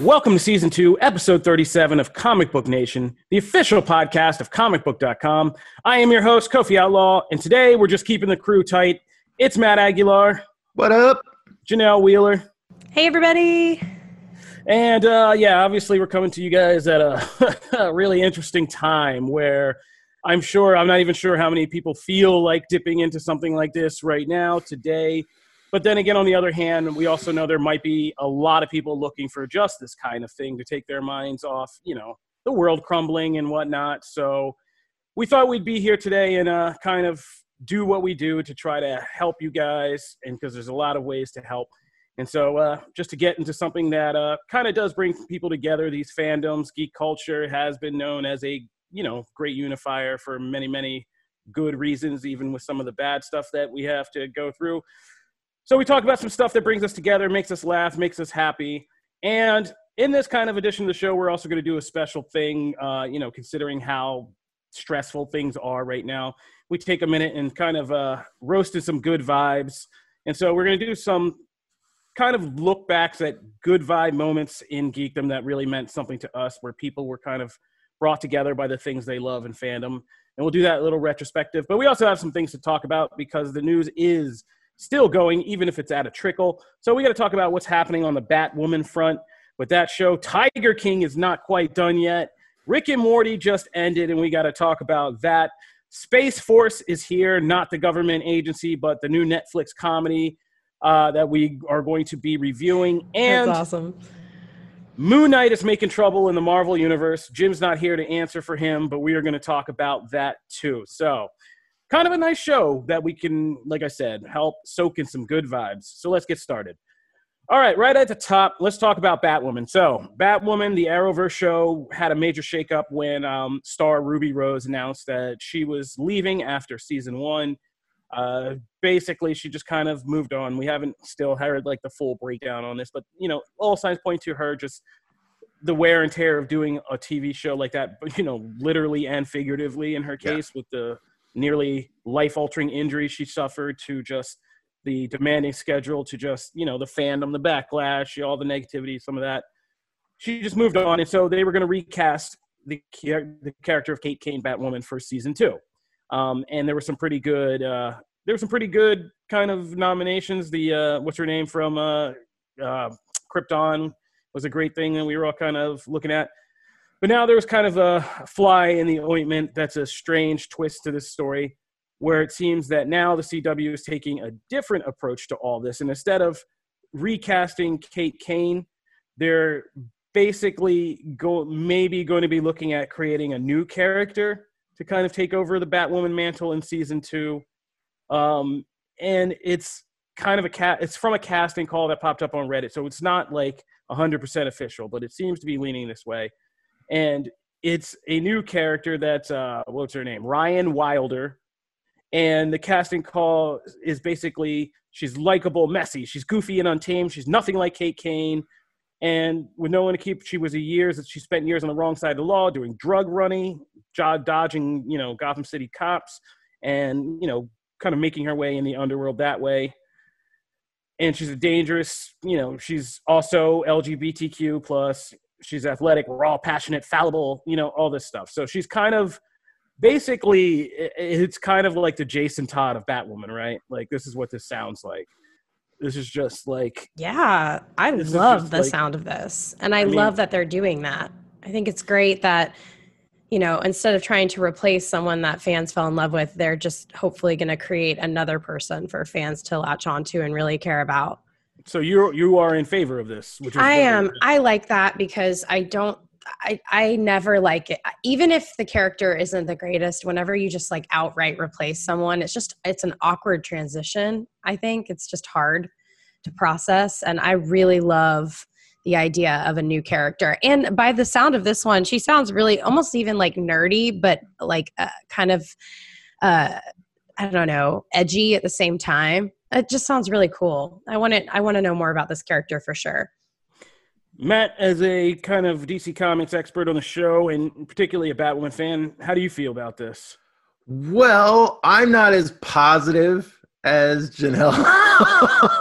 Welcome to season two, episode 37 of Comic Book Nation, the official podcast of comicbook.com. I am your host, Kofi Outlaw, and today we're just keeping the crew tight. It's Matt Aguilar. What up? Janelle Wheeler. Hey, everybody. And uh, yeah, obviously, we're coming to you guys at a, a really interesting time where I'm sure, I'm not even sure how many people feel like dipping into something like this right now, today. But then again, on the other hand, we also know there might be a lot of people looking for just this kind of thing to take their minds off, you know, the world crumbling and whatnot. So we thought we'd be here today and uh, kind of do what we do to try to help you guys, and because there's a lot of ways to help. And so, uh, just to get into something that uh, kind of does bring people together, these fandoms, geek culture has been known as a you know great unifier for many, many good reasons, even with some of the bad stuff that we have to go through. So we talk about some stuff that brings us together, makes us laugh, makes us happy. And in this kind of edition of the show, we're also going to do a special thing, uh, you know, considering how stressful things are right now. We take a minute and kind of uh, roasted some good vibes. And so we're going to do some kind of look backs at good vibe moments in geekdom that really meant something to us, where people were kind of brought together by the things they love in fandom. And we'll do that little retrospective. But we also have some things to talk about because the news is – still going, even if it's at a trickle. So we got to talk about what's happening on the Batwoman front with that show. Tiger King is not quite done yet. Rick and Morty just ended, and we got to talk about that. Space Force is here, not the government agency, but the new Netflix comedy uh, that we are going to be reviewing. And That's awesome. Moon Knight is making trouble in the Marvel Universe. Jim's not here to answer for him, but we are going to talk about that too. So kind of a nice show that we can, like I said, help soak in some good vibes. So let's get started. All right, right at the top, let's talk about Batwoman. So, Batwoman, the Arrowverse show, had a major shakeup when um, star Ruby Rose announced that she was leaving after season one. Uh, basically, she just kind of moved on. We haven't still heard like the full breakdown on this, but you know, all signs point to her just the wear and tear of doing a TV show like that. But you know, literally and figuratively in her case, yeah. with the nearly life altering injuries she suffered to just the demanding schedule to just you know the fandom the backlash all the negativity some of that. She just moved on and so they were going to recast the, the character of kate kane batwoman for season two. Um, and there were some pretty good uh, there were some pretty good kind of nominations. The uh, what's her name from uh, uh, krypton was a great thing that we were all kind of looking at but now there's kind of a fly in the ointment that's a strange twist to this story where it seems that now the CW is taking a different approach to all this. And instead of recasting Kate Kane, they're basically go maybe going to be looking at creating a new character to kind of take over the Batwoman mantle in season two. Um, and it's kind of a cat it's from a casting call that popped up on Reddit. So it's not like 100% official, but it seems to be leaning this way and it's a new character that's uh, what's her name, Ryan Wilder, and the casting call is basically she's likable, messy, she's goofy and untamed, she's nothing like Kate Kane, and with no one to keep, she was a years that she spent years on the wrong side of the law, doing drug running, job dodging, you know, Gotham City cops, and you know, kind of making her way in the underworld that way. And she's a dangerous, you know, she's also LGBTQ plus, she's athletic, raw, passionate, fallible, you know, all this stuff. So she's kind of basically it's kind of like the Jason Todd of Batwoman, right? Like this is what this sounds like. This is just like Yeah, I love the like- sound of this. And I, I mean- love that they're doing that. I think it's great that, you know, instead of trying to replace someone that fans fell in love with, they're just hopefully going to create another person for fans to latch onto and really care about. So you you are in favor of this, which is I am. I like that because I don't. I I never like it. Even if the character isn't the greatest, whenever you just like outright replace someone, it's just it's an awkward transition. I think it's just hard to process, and I really love the idea of a new character. And by the sound of this one, she sounds really almost even like nerdy, but like uh, kind of uh, I don't know, edgy at the same time. It just sounds really cool. I want to I want to know more about this character for sure. Matt, as a kind of DC Comics expert on the show, and particularly a Batwoman fan, how do you feel about this? Well, I'm not as positive as Janelle.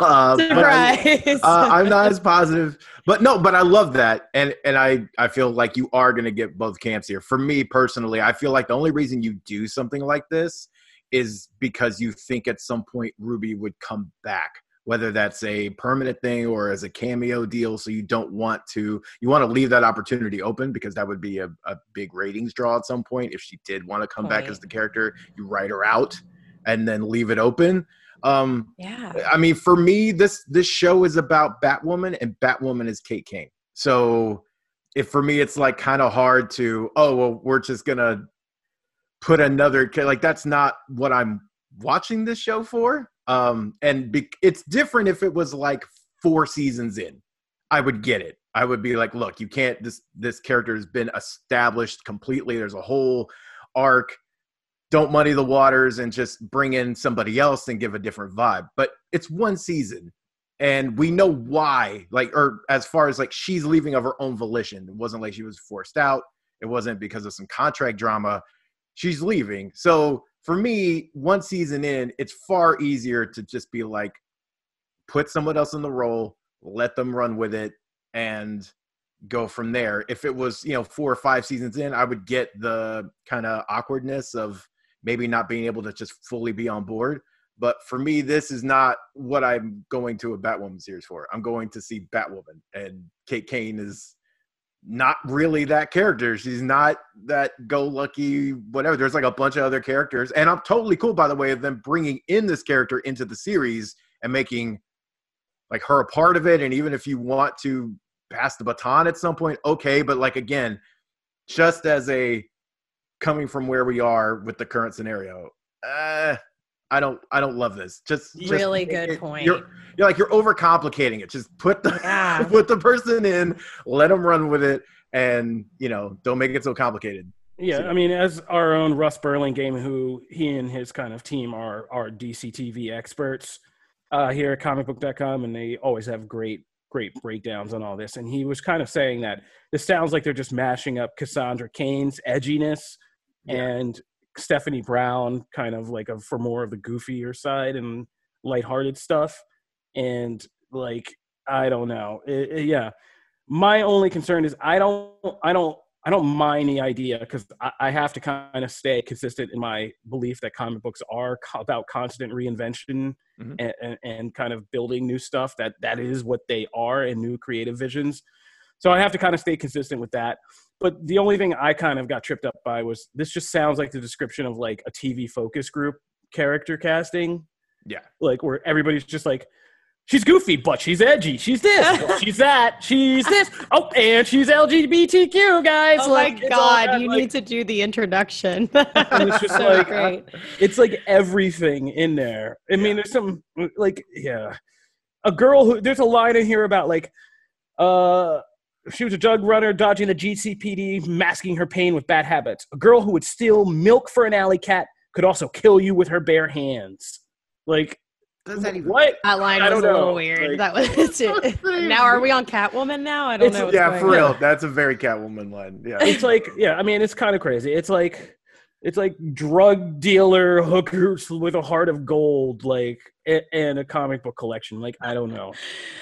Uh, but I- Surprise! uh, I'm not as positive, but no, but I love that, and and I I feel like you are going to get both camps here. For me personally, I feel like the only reason you do something like this is because you think at some point Ruby would come back, whether that's a permanent thing or as a cameo deal. So you don't want to you want to leave that opportunity open because that would be a, a big ratings draw at some point if she did want to come back as the character. You write her out and then leave it open. Um, yeah. I mean, for me, this this show is about Batwoman, and Batwoman is Kate Kane. So, if for me, it's like kind of hard to, oh well, we're just gonna put another like that's not what I'm watching this show for. Um, and be, it's different if it was like four seasons in, I would get it. I would be like, look, you can't. This this character has been established completely. There's a whole arc don't muddy the waters and just bring in somebody else and give a different vibe. But it's one season and we know why, like, or as far as like she's leaving of her own volition. It wasn't like she was forced out, it wasn't because of some contract drama. She's leaving. So for me, one season in, it's far easier to just be like, put someone else in the role, let them run with it, and go from there. If it was, you know, four or five seasons in, I would get the kind of awkwardness of maybe not being able to just fully be on board. But for me, this is not what I'm going to a Batwoman series for. I'm going to see Batwoman, and Kate Kane is not really that character. She's not that go-lucky, whatever. There's like a bunch of other characters, and I'm totally cool, by the way, of them bringing in this character into the series and making like her a part of it. And even if you want to pass the baton at some point, okay. But like again, just as a coming from where we are with the current scenario, uh, I don't, I don't love this. Just, just Really make good it- point. You're, you're like you're overcomplicating it. Just put the Yeah. put the person in, let them run with it, and you know, don't make it so complicated. Yeah, So- I mean, as our own Russ Burlingame, who he and his kind of team are are DC TV experts uh, here at comicbook.com, and they always have great great breakdowns on all this. And he was kind of saying that this sounds like they're just mashing up Cassandra Cain's edginess Yeah. and Stephanie Brown, kind of like a, for more of the goofier side and lighthearted stuff. And like, I don't know, It- it- yeah. My only concern is I don't, I don't I don't mind the idea because I, I have to kind of stay consistent in my belief that comic books are co- about constant reinvention Mhm. and, and, and kind of building new stuff. That that is what they are and new creative visions. So I have to kind of stay consistent with that. But the only thing I kind of got tripped up by was this just sounds like the description of like a TV focus group character casting, Yeah, like where everybody's just like. She's goofy, but she's edgy. She's this. she's that. She's this. Oh, and she's LGBTQ, guys. Oh like, my god, you like- need to do the introduction. And it's just So like, great. it's like everything in there. I mean, there's some like yeah, a girl who there's a line in here about like uh she was a drug runner dodging the GCPD, masking her pain with bad habits. A girl who would steal milk for an alley cat could also kill you with her bare hands. Like does that even? what? That line I was a don't little know, weird. like- that was it. now are we on Catwoman now? I don't It's- know. What's Yeah, going for on. real. That's a very Catwoman line. Yeah. It's like yeah, I mean, it's kind of crazy. It's like it's like drug dealer hookers with a heart of gold, like and a comic book collection. Like I don't know.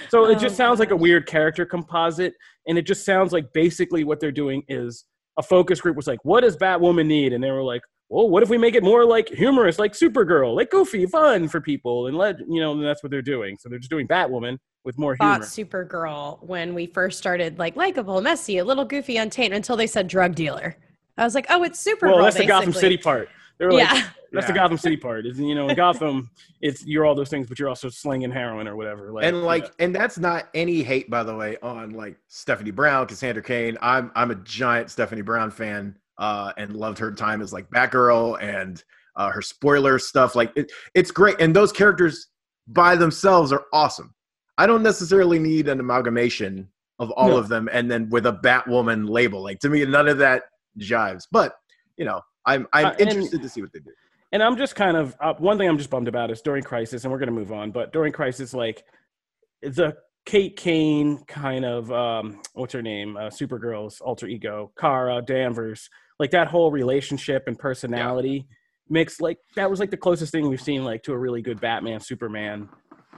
So it Oh, just sounds like a weird character composite, and it just sounds like basically what they're doing is a focus group was like, "What does Batwoman need?" And they were like, well, what if we make it more like humorous, like Supergirl, like goofy, fun for people, and let you know and that's what they're doing. So they're just doing Batwoman with more humor. Supergirl when we first started, like likable, messy, a little goofy, untamed, until they said drug dealer. I was like, oh, it's Super Well, that's the Gotham. City part. They're like, yeah, that's the Gotham City part. Is you know, in Gotham, it's you're all those things, but you're also slinging heroin or whatever. Like, and like yeah. and that's not any hate by the way on like stephanie brown cassandra cain i'm i'm a giant stephanie brown fan uh and loved her time as like batgirl and uh her spoiler stuff like it, it's great and those characters by themselves are awesome i don't necessarily need an amalgamation of all No. of them and then with a batwoman label like to me none of that jives but you know i'm i'm Uh, and- interested to see what they do and I'm just kind of uh, one thing I'm just bummed about is during Crisis, and we're going to move on. But during Crisis, like the Kate Kane kind of um, what's her name, uh, Supergirl's alter ego, Kara Danvers, like that whole relationship and personality mix, like that was like the closest thing we've seen like to a really good Batman Superman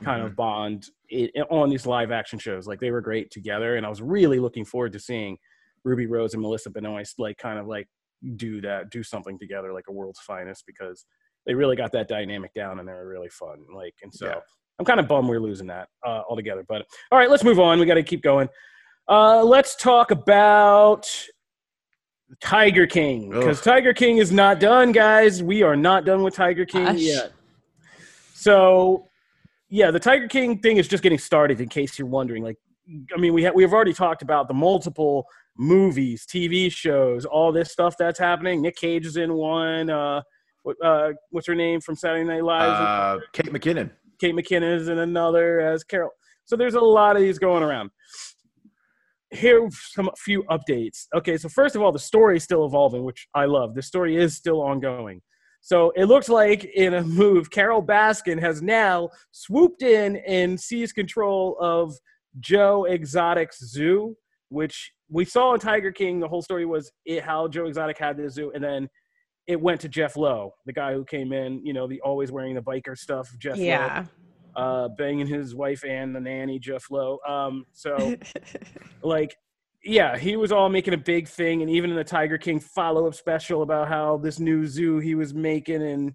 kind of bond i on these live action shows. Like they were great together, and I was really looking forward to seeing Ruby Rose and Melissa Benoist like kind of like do that, do something together like a world's finest because they really got that dynamic down and they were really fun. Like, and so Yeah. I'm kind of bummed we're losing that uh, altogether. But all right, let's move on. We got to keep going. Uh, let's talk about Tiger King because Tiger King is not done, guys. We are not done with Tiger King Gosh. yet. So, yeah, the Tiger King thing is just getting started. In case you're wondering, like, I mean, we have we've already talked about the multiple movies, TV shows, all this stuff that's happening. Nick Cage is in one. Uh, what, uh, what's her name from Saturday Night Live? uh kate mckinnon Kate McKinnon is in another as Carol. So there's a lot of these going around. Here are some few updates. Okay, so first of all, the story is still evolving, which I love. The story is still ongoing. So it looks like in a move, Carole Baskin has now swooped in and seized control of Joe Exotic's zoo, which we saw in Tiger King. The whole story was it, how Joe Exotic had the zoo, and then it went to Jeff Lowe, the guy who came in, you know, the always wearing the biker stuff. Jeff Lowe yeah. uh, banging his wife and the nanny, Jeff Lowe. Um, so, like, yeah, he was all making a big thing, and even in the Tiger King follow-up special about how this new zoo he was making and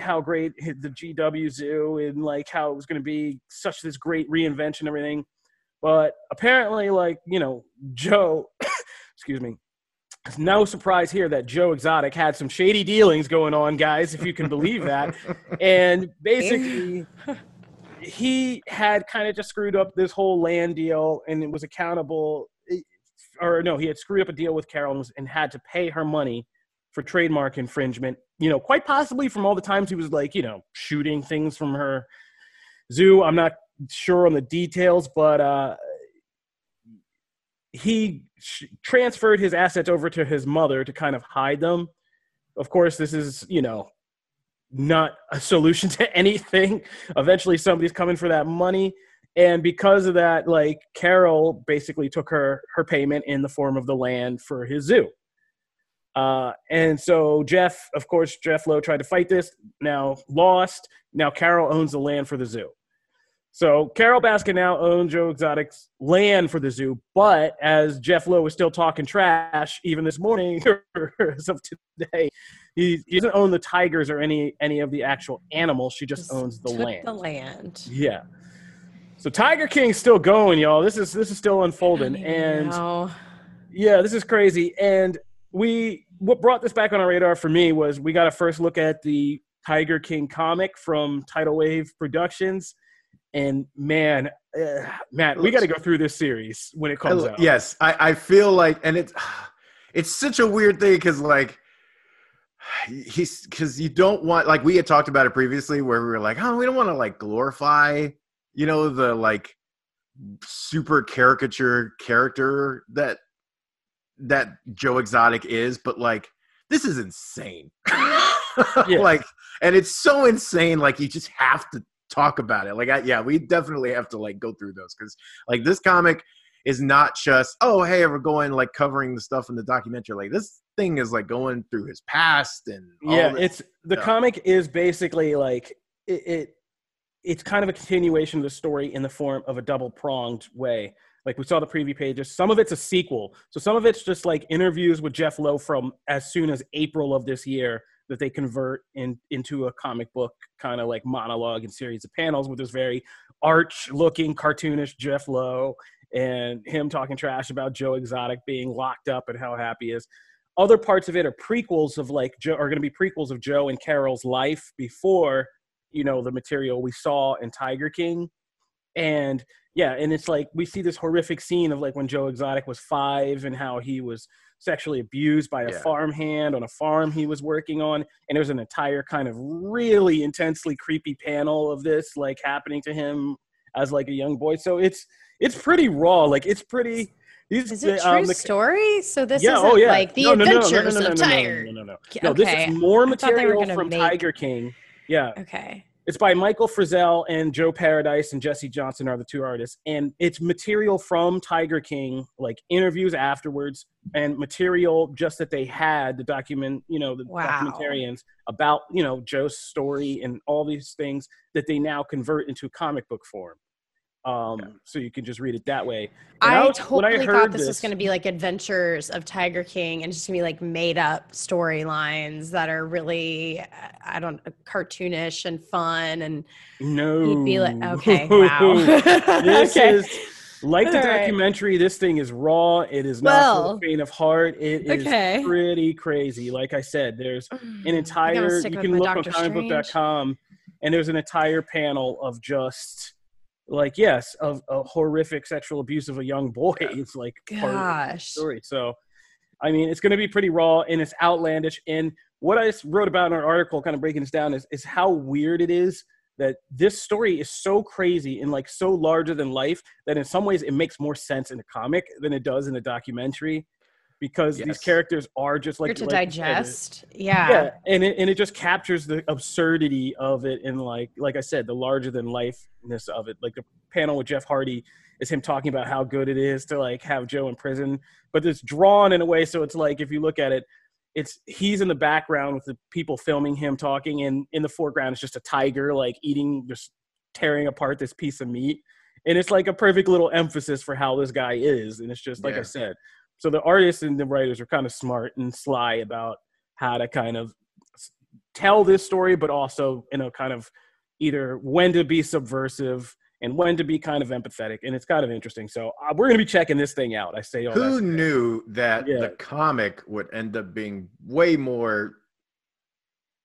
how great the GW zoo and like how it was going to be such this great reinvention and everything. But apparently, like you know, Joe, excuse me. It's no surprise here that Joe Exotic had some shady dealings going on, guys, if you can believe that. And basically, he had kind of just screwed up this whole land deal and it was accountable eh, or no he had screwed up a deal with carol and, and had to pay her money for trademark infringement you know quite possibly from all the times he was like you know shooting things from her zoo i'm not sure on the details but uh he sh- transferred his assets over to his mother to kind of hide them of course this is you know not a solution to anything. Eventually, somebody's coming for that money, and because of that, like Carol basically took her her payment in the form of the land for his zoo. Uh, and so Jeff, of course, Jeff Lowe tried to fight this. Now lost. Now Carol owns the land for the zoo. So Carole Baskin now owns Joe Exotic's land for the zoo, but as Jeff Lowe was still talking trash, even this morning, as of today, he, he doesn't own the tigers or any any of the actual animals. She just, Just owns the took land. The land. Yeah. So Tiger King's still going, y'all. This is this is still unfolding, and know. yeah, this is crazy. And we what brought this back on our radar for me was we got a first look at the Tiger King comic from Tidal Wave Productions, and man, uh, Matt, we got to go through this series when it comes I- out. Yes, I, I feel like, and it's it's such a weird thing because like he's because you don't want like we had talked about it previously where we were like, oh, we don't want to like glorify, you know, the like super caricature character that that Joe Exotic is, but like this is insane. Like, and it's so insane. Like you just have to talk about it. Like, I, yeah, we definitely have to like go through those because like this comic is not just oh hey we're going like covering the stuff in the documentary. Like this thing is like going through his past and yeah it's the comic is basically like it, it it's kind of a continuation of the story in the form of a double pronged way. Like we saw the preview pages. Some of it's a sequel. So some of it's just like interviews with jeff lowe from as soon as april of this year that they convert in, into a comic book kind of like monologue and series of panels with this very arch looking cartoonish Jeff Lowe and him talking trash about Joe Exotic being locked up and how happy he is. Other parts of it are prequels of like Joe are going to be prequels of Joe and Carol's life before you know the material we saw in Tiger King, and yeah, and it's like we see this horrific scene of like when Joe Exotic was five and how he was sexually abused by a yeah. farmhand on a farm he was working on, and there's an entire kind of really intensely creepy panel of this like happening to him as like a young boy. So it's it's pretty raw. Like it's pretty. These, is it true um, the, story? So this yeah, oh, yeah. like the no, adventures no, no, no, no, of Tiger. No, no, no, no. No, okay. this is more material from make... Tiger King. Yeah. Okay. It's by Michael Frizell and Joe Paradise and Jesse Johnson are the two artists, and it's material from Tiger King, like interviews afterwards, and material just that they had the document, you know, the wow. documentarians about you know Joe's story and all these things that they now convert into comic book form um, yeah. so you can just read it that way. And I, I was, totally I thought this, this was going to be like adventures of Tiger King and just going to be like made up storylines that are really, I don't, cartoonish and fun. And no, he'd be like, okay, wow, this okay. is like the All documentary. Right. This thing is raw. It is not well, for the faint of heart. It is okay. pretty crazy. Like I said, there's an entire. You can look Doctor on comicbook.com, and there's an entire panel of just like yes of a horrific sexual abuse of a young boy it's like gosh. story. So i mean it's going to be pretty raw and it's outlandish. And what i wrote about in our article kind of breaking this down is, is how weird it is that this story is so crazy and like so larger than life that in some ways it makes more sense in a comic than it does in a documentary because yes. these characters are just like You're to like digest. Yeah. Yeah, and it and it just captures the absurdity of it and like like I said, the larger than lifeness of it. Like the panel with Jeff Hardy is him talking about how good it is to like have Joe in prison, but it's drawn in a way so it's like if you look at it, it's he's in the background with the people filming him talking, and in the foreground it's just a tiger like eating, just tearing apart this piece of meat. And it's like a perfect little emphasis for how this guy is. And it's just like yeah. I said, so the artists and the writers are kind of smart and sly about how to kind of tell this story, but also you know kind of either when to be subversive and when to be kind of empathetic, and it's kind of interesting. So uh, we're going to be checking this thing out. I say, who knew that yeah. the comic would end up being way more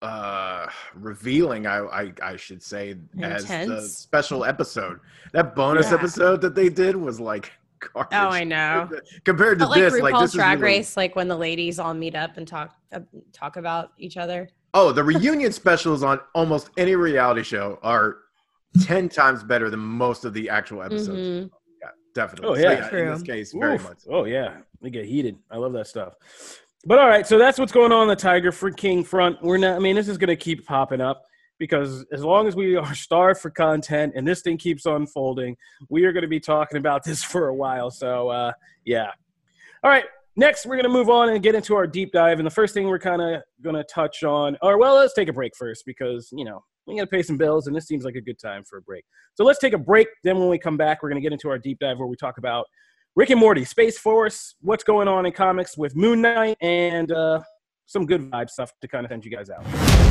uh revealing I, I i should say Intense. as the special episode that bonus yeah. episode that they did was like garbage. Oh, I know. Compared to but this, like, like this Drag really... Race, like when the ladies all meet up and talk uh, talk about each other. Oh, the reunion specials on almost any reality show are ten times better than most of the actual episodes. Mm-hmm. Yeah, definitely. Oh yeah, so, yeah in this case, very much. Oh yeah, they get heated. I love that stuff. But all right, so that's what's going on, on the Tiger for King front. We're not. I mean, this is going to keep popping up because as long as we are starved for content and this thing keeps unfolding, we are going to be talking about this for a while. So, uh, yeah. All right. Next, we're going to move on and get into our deep dive. And the first thing we're kind of going to touch on, or well, let's take a break first because, you know, we got to pay some bills and this seems like a good time for a break. So let's take a break. Then when we come back, we're going to get into our deep dive where we talk about Rick and Morty, Space Force, what's going on in comics with Moon Knight, and uh, some good vibe stuff to kind of send you guys out.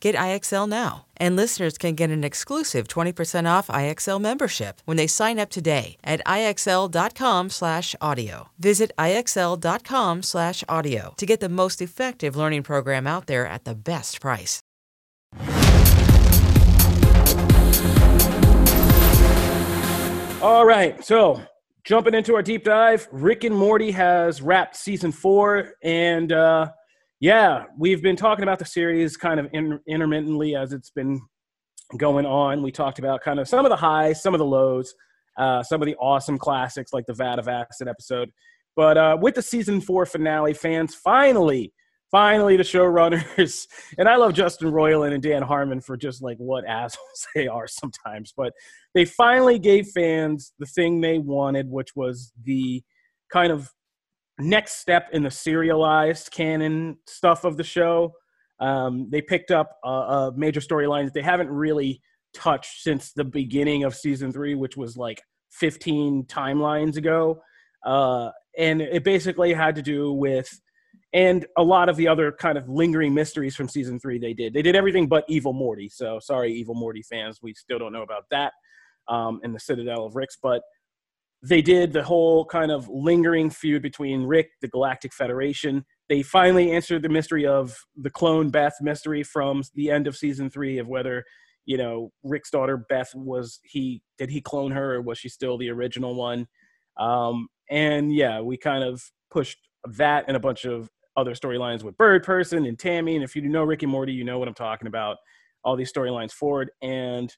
Get IXL now. And listeners can get an exclusive 20% off IXL membership when they sign up today at IXL.com/audio. Visit IXL.com/audio to get the most effective learning program out there at the best price. All right. So, jumping into our deep dive, Rick and Morty has wrapped season four, and uh, yeah, we've been talking about the series kind of in, intermittently as it's been going on. We talked about kind of some of the highs, some of the lows, uh, some of the awesome classics like the Vat of Acid episode. But uh, with the season four finale, fans finally finally the showrunners and i love justin roiland and dan harmon for just like what assholes they are sometimes but they finally gave fans the thing they wanted which was the kind of next step in the serialized canon stuff of the show. Um, they picked up a, a major storyline that they haven't really touched since the beginning of season three which was like 15 timelines ago. Uh, and it basically had to do with and a lot of the other kind of lingering mysteries from season three they did. They did everything but evil morty so sorry evil morty fans we still don't know about that um, in the citadel of ricks but they did the whole kind of lingering feud between rick the galactic federation they finally answered the mystery of the clone beth mystery from the end of season three of whether you know rick's daughter beth was he did he clone her or was she still the original one um, and yeah we kind of pushed that and a bunch of other storylines with Bird Person and Tammy. And if you know Rick and Morty, you know what I'm talking about. All these storylines forward. And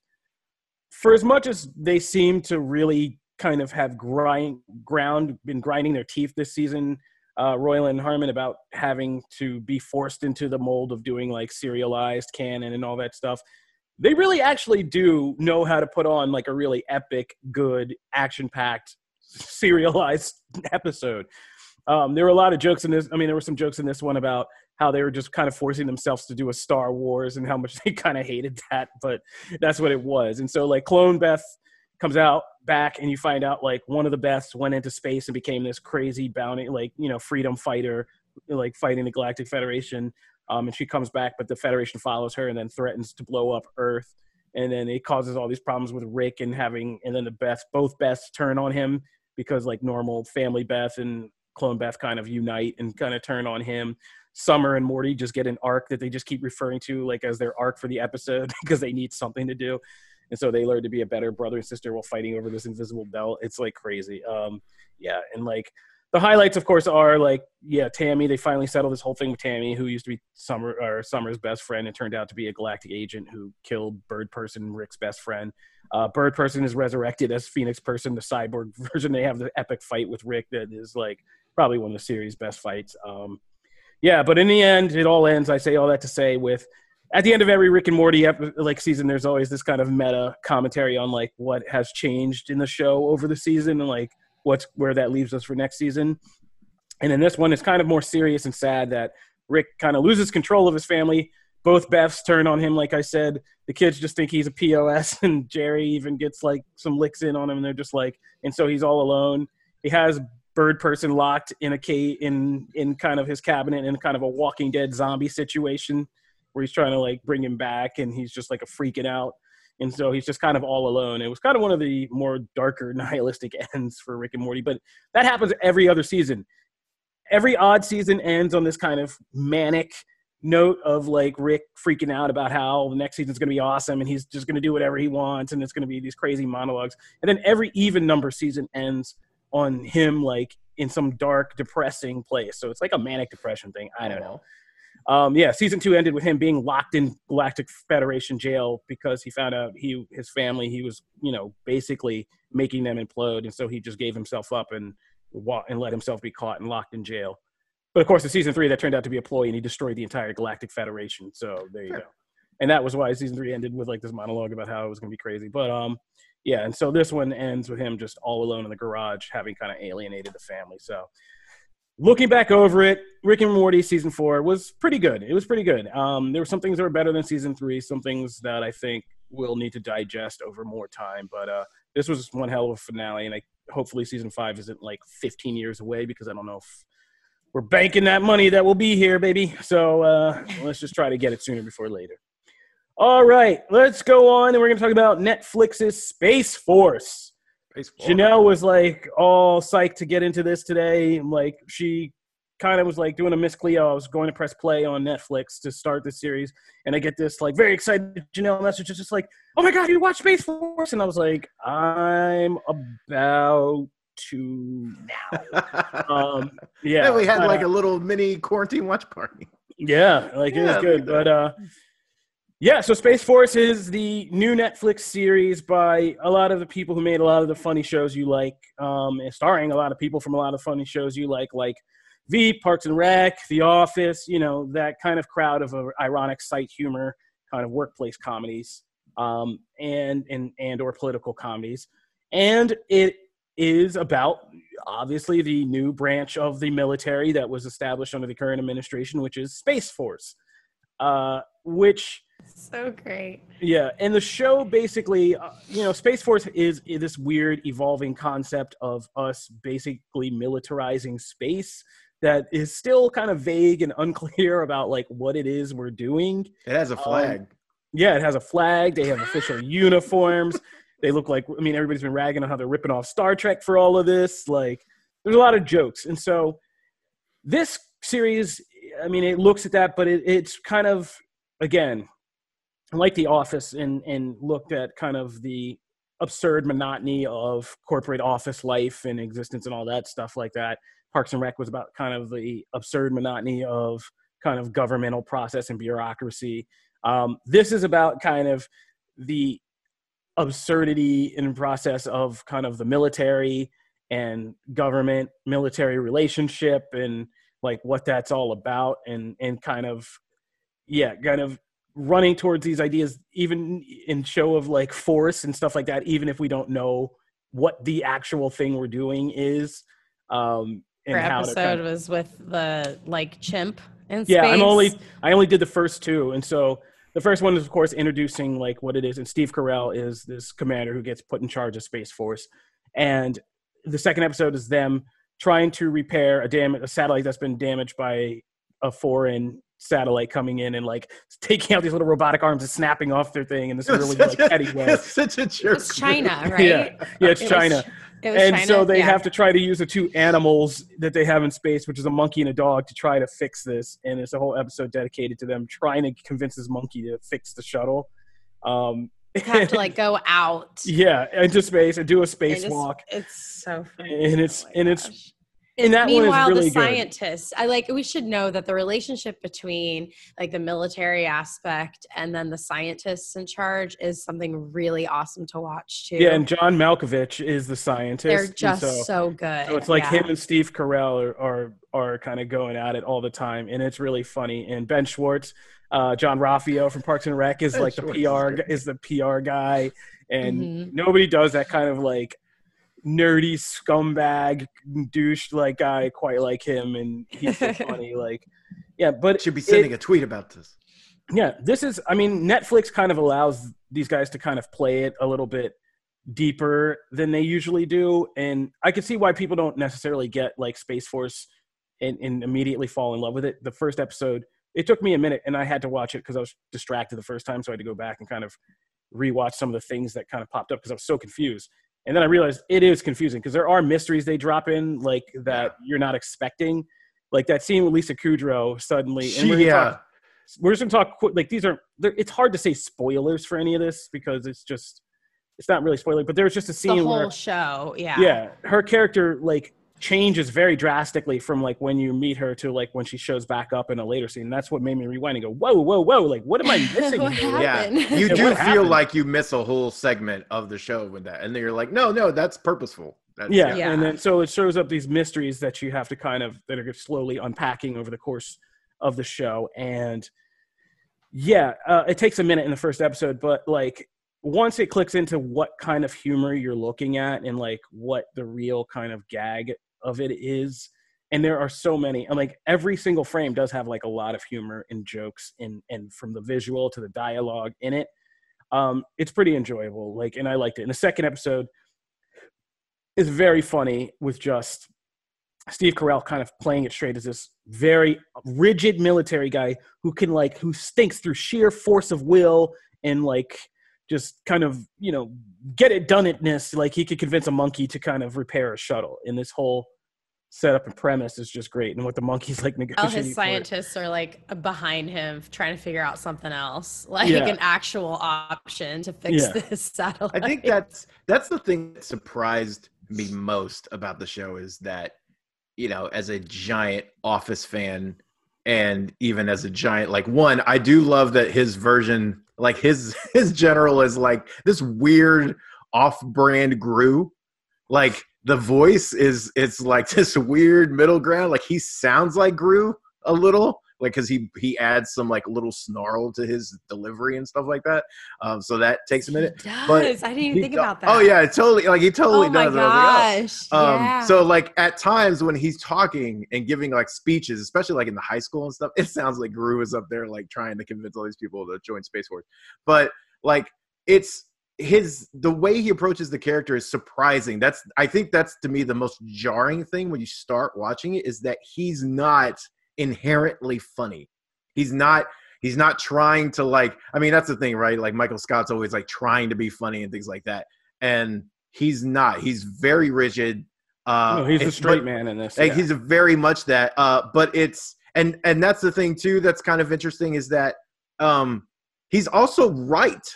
for as much as they seem to really kind of have grind ground been grinding their teeth this season, uh, Roiland and Harmon about having to be forced into the mold of doing like serialized canon and all that stuff. They really actually do know how to put on like a really epic, good, action packed serialized episode. Um, there were a lot of jokes in this. I mean, there were some jokes in this one about how they were just kind of forcing themselves to do a Star Wars and how much they kind of hated that, but that's what it was. And so, like, Clone Beth comes out back, and you find out like one of the Beths went into space and became this crazy bounty, like you know, freedom fighter, like fighting the Galactic Federation. Um, and she comes back, but the Federation follows her and then threatens to blow up Earth. And then it causes all these problems with Rick and having, and then the Beth, both Beths turn on him because like normal family Beth and Clone Beth kind of unite and kind of turn on him. Summer and Morty just get an arc that they just keep referring to like as their arc for the episode because they need something to do. And so they learn to be a better brother and sister while fighting over this invisible belt. It's like crazy. Um, yeah, and like the highlights, of course, are like yeah, Tammy. They finally settle this whole thing with Tammy, who used to be Summer or Summer's best friend, and turned out to be a galactic agent who killed Bird Person, Rick's best friend. Uh, Bird Person is resurrected as Phoenix Person, the cyborg version. They have the epic fight with Rick that is like probably one of the series' best fights. Um, yeah, but in the end, it all ends. I say all that to say with at the end of every Rick and Morty like season, there's always this kind of meta commentary on like what has changed in the show over the season and like what's where that leaves us for next season. And in this one, it's kind of more serious and sad that Rick kind of loses control of his family. Both Beths turn on him, like I said. The kids just think he's a POS, and Jerry even gets like some licks in on him, and they're just like, and so he's all alone. He has bird person locked in a cave in in kind of his cabinet in kind of a Walking Dead zombie situation where he's trying to like bring him back, and he's just like a freaking out, and so he's just kind of all alone. It was kind of one of the more darker nihilistic ends for Rick and Morty, but that happens every other season. Every odd season ends on this kind of manic note of like Rick freaking out about how the next season's going to be awesome and he's just going to do whatever he wants and it's going to be these crazy monologues. And then every even number season ends on him like in some dark, depressing place. So it's like a manic depression thing. I don't know. Uh-huh. Um, yeah, season two ended with him being locked in Galactic Federation jail because he found out he his family he was you know basically making them implode, and so he just gave himself up and and let himself be caught and locked in jail. But of course, in season three, that turned out to be a ploy, and he destroyed the entire Galactic Federation. So there you sure. go. And that was why season three ended with like this monologue about how it was going to be crazy. But um, yeah, and so this one ends with him just all alone in the garage, having kind of alienated the family. So looking back over it, Rick and Morty season four was pretty good. It was pretty good. Um, there were some things that were better than season three, some things that I think we'll need to digest over more time. But uh, this was one hell of a finale, and I hopefully season five isn't like 15 years away because I don't know if we're banking that money that will be here, baby. So uh, let's just try to get it sooner before later. All right, let's go on, and we're going to talk about Netflix's Space Force. Space Force. Janelle was like all psyched to get into this today. Like she kind of was like doing a Miss Cleo. I was going to press play on Netflix to start the series, and I get this like very excited Janelle message. It's just like, "Oh my god, you watch Space Force?" And I was like, "I'm about to now. um, yeah, Yeah, we had but, like uh, a little mini quarantine watch party. yeah, like it was good, but uh, yeah. So Space Force is the new Netflix series by a lot of the people who made a lot of the funny shows you like, um, and starring a lot of people from a lot of funny shows you like, like V, Parks and Rec, The Office. You know that kind of crowd of uh, ironic sight humor, kind of workplace comedies, um, and and and or political comedies, and it is about obviously the new branch of the military that was established under the current administration, which is Space Force. Uh, which, So great. yeah, and the show basically, uh, you know, Space Force is, is this weird evolving concept of us basically militarizing space that is still kind of vague and unclear about like what it is we're doing. It has a flag. Yeah, it has a flag. They have official uniforms. They look like I mean everybody's been ragging on how they're ripping off Star Trek for all of this. Like there's a lot of jokes. And so this series, I mean, it looks at that, but it, it's kind of again like The Office and and looked at kind of the absurd monotony of corporate office life and existence and all that stuff like that. Parks and Rec was about kind of the absurd monotony of kind of governmental process and bureaucracy. Um, this is about kind of the absurdity in process of kind of the military and government military relationship and like what that's all about and and kind of yeah kind of running towards these ideas even in show of like force and stuff like that even if we don't know what the actual thing we're doing is um and how episode kind of- was with the like chimp in yeah i'm only i only did the first two and so the first one is of course introducing like what it is and steve carell is this commander who gets put in charge of space force and the second episode is them trying to repair a dam a satellite that's been damaged by a foreign satellite coming in and like taking out these little robotic arms and snapping off their thing in this really like petty way It's such a jerk. It's China, right? yeah yeah it's It was- china It was and China? so they Yeah. have to try to use the two animals that they have in space, which is a monkey and a dog, to try to fix this. And it's a whole episode dedicated to them trying to convince this monkey to fix the shuttle. Um, have to like go out. yeah, into space and do a and just- spacewalk. It's so funny. And it's Oh my and it's gosh. And that Meanwhile, one is really the good. scientists, I like, we should know that the relationship between like the military aspect and then the scientists in charge is something really awesome to watch too. Yeah, and John Malkovich is the scientist. they're just so, so, good. so it's like yeah. him and Steve Carell are are, are kind of going at it all the time, and it's really funny. And Ben Schwartz, uh, Jean-Ralphio from Parks and Rec is Ben like the Schwartz is PR great. is the PR guy, and Mhm. nobody does that kind of like nerdy scumbag douche like guy quite like him, and he's so funny. Like, yeah, but Should be it- sending a tweet about this. yeah, this is. I mean, Netflix kind of allows these guys to kind of play it a little bit deeper than they usually do, and I can see why people don't necessarily get like Space Force and, and immediately fall in love with it. The first episode, it took me a minute, and I had to watch it because I was distracted the first time, so I had to go back and kind of rewatch some of the things that kind of popped up because I was so confused. And then I realized it is confusing because there are mysteries they drop in like that you're not expecting, like that scene with Lisa Kudrow suddenly. And we're yeah. talk we're just gonna talk quick. Like these are, it's hard to say spoilers for any of this because it's just, it's not really spoiler. But there was just a the scene whole where, show. Yeah. yeah, her character like changes very drastically from like when you meet her to like when she shows back up in a later scene. That's what made me rewind and go, whoa, whoa, whoa! Like, what am I missing? What happened? Yeah, you do what feel happened? like you miss a whole segment of the show with that, and then you're like, no, no, that's purposeful. That's, yeah. Yeah. and then so it shows up these mysteries that you have to kind of that are slowly unpacking over the course of the show and yeah uh, it takes a minute in the first episode but like once it clicks into what kind of humor you're looking at and like what the real kind of gag of it is and there are so many and like every single frame does have like a lot of humor and jokes and and from the visual to the dialogue in it. Um it's pretty enjoyable like and i liked it. And the second episode is very funny with just Steve Carell kind of playing it straight as this very rigid military guy who can like who stinks through sheer force of will and like just kind of you know get it done itness like he could convince a monkey to kind of repair a shuttle and this whole setup and premise is just great and what the monkey's like All negotiating his for scientists are like behind him trying to figure out something else, like Yeah. an actual option to fix Yeah. this satellite. I think that's that's the thing that surprised me most about the show is that you know as a giant office fan and even as a giant like one i do love that his version like his his general is like this weird off-brand Gru. Like the voice is it's like this weird middle ground. Like he sounds like Gru a little like because he he adds some like little snarl to his delivery and stuff like that um so that takes a minute He does. but I didn't even think do- about that. oh yeah totally like he totally Oh my does I was like, oh. gosh. um yeah. so like at times when he's talking and giving like speeches especially like in the high school and stuff it sounds like Gru is up there like trying to convince all these people to join space force but like it's his the way he approaches the character is surprising that's i think that's to me the most jarring thing when you start watching it is that he's not inherently funny he's not he's not trying to like i mean that's the thing right like michael scott's always like trying to be funny and things like that and he's not he's very rigid uh no, he's a straight but- man in this. like yeah. he's a very much that uh but it's and and that's the thing too that's kind of interesting is that um he's also right